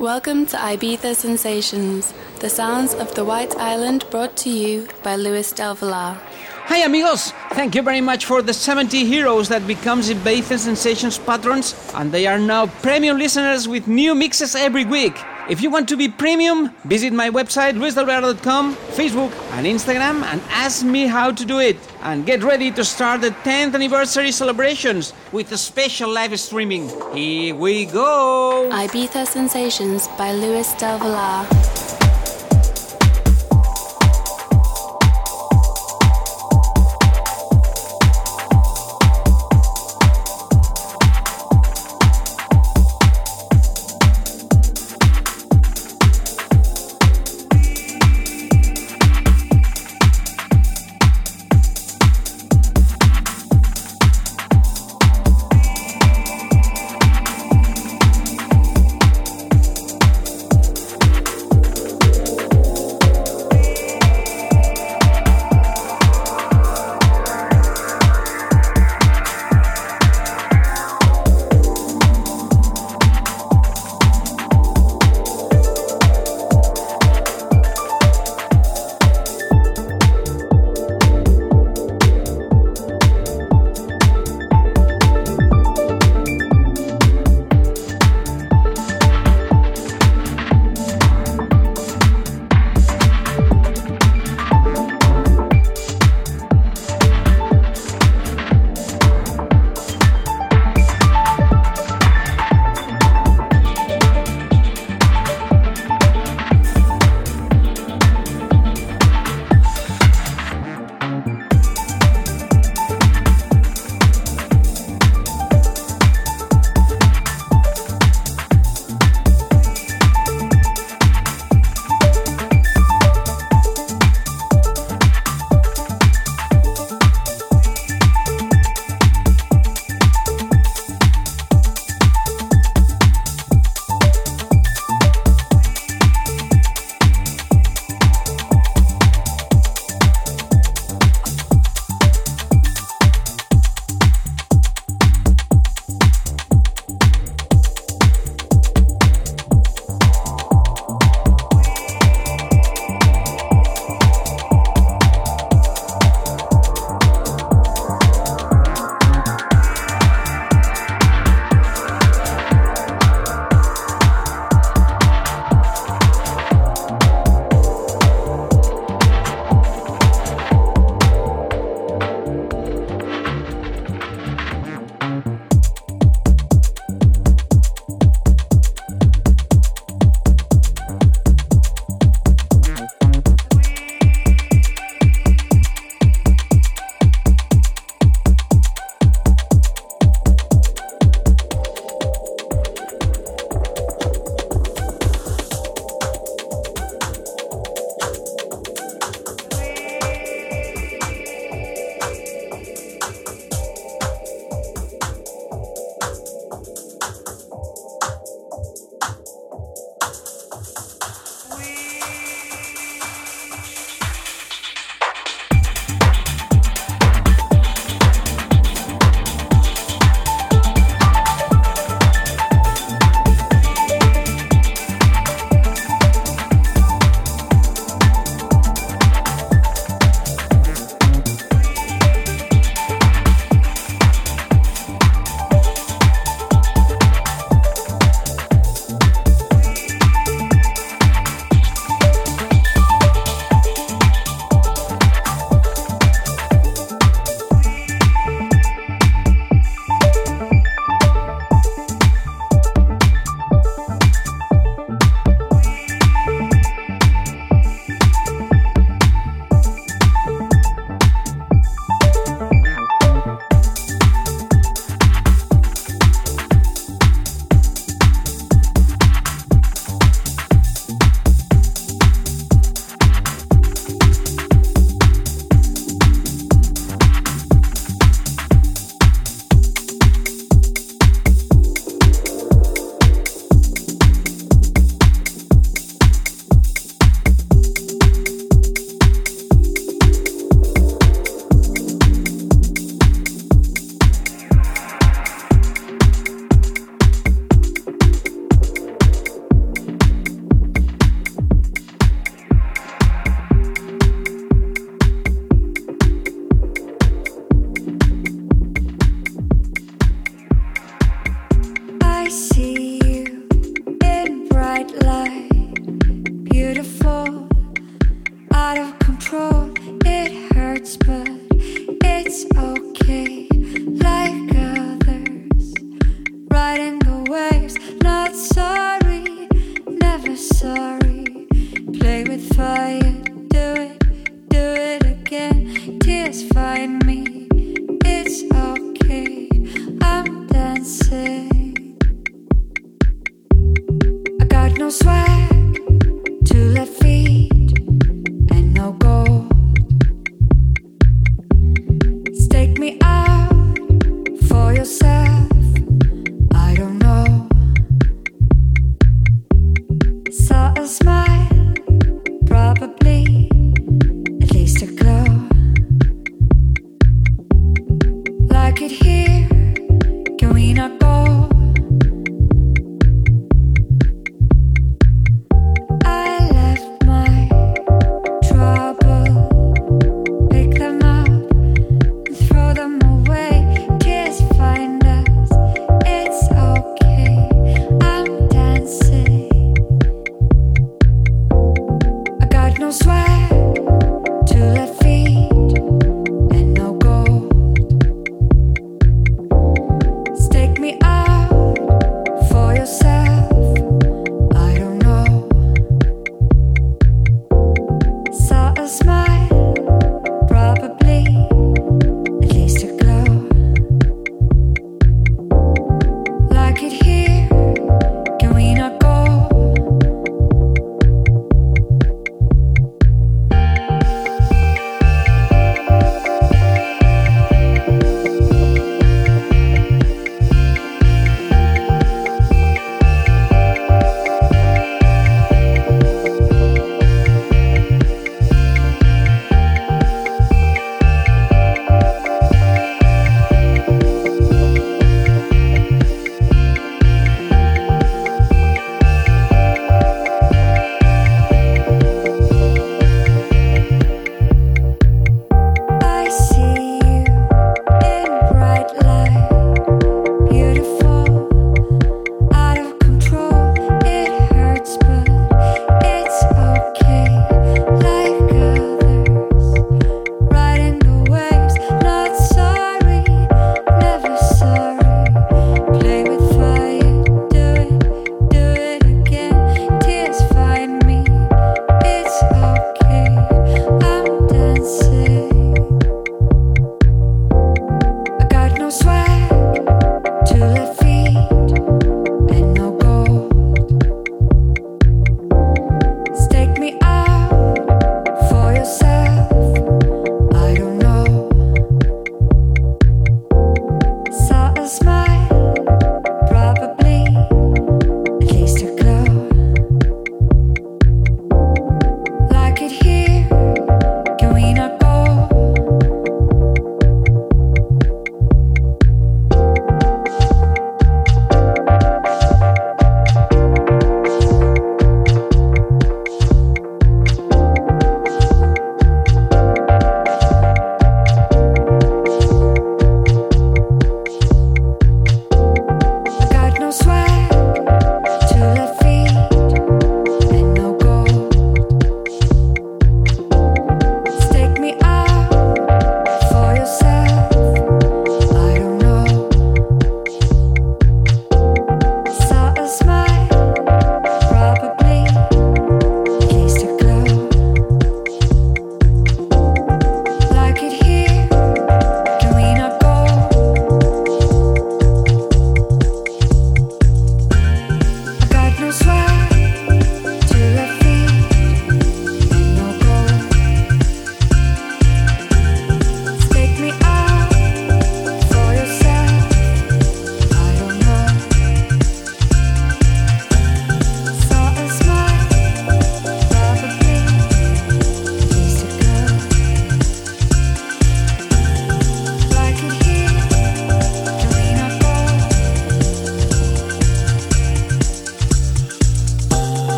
Welcome to Ibiza Sensations, the sounds of the White Island brought to you by Luis Del Villar. Hi amigos! Thank you very much for the 70 heroes that becomes Ibiza Sensations patrons and they are now premium listeners with new mixes every week. If you want to be premium, visit my website luisdelvillar.com, Facebook and Instagram and ask me how to do it. And get ready to start the 10th anniversary celebrations with a special live streaming. Here we go! Ibiza Sensations by Luis Del Villar.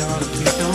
Darling, please don't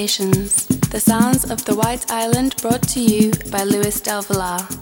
Sensations, the sounds of the White Island brought to you by Luis Del Villar.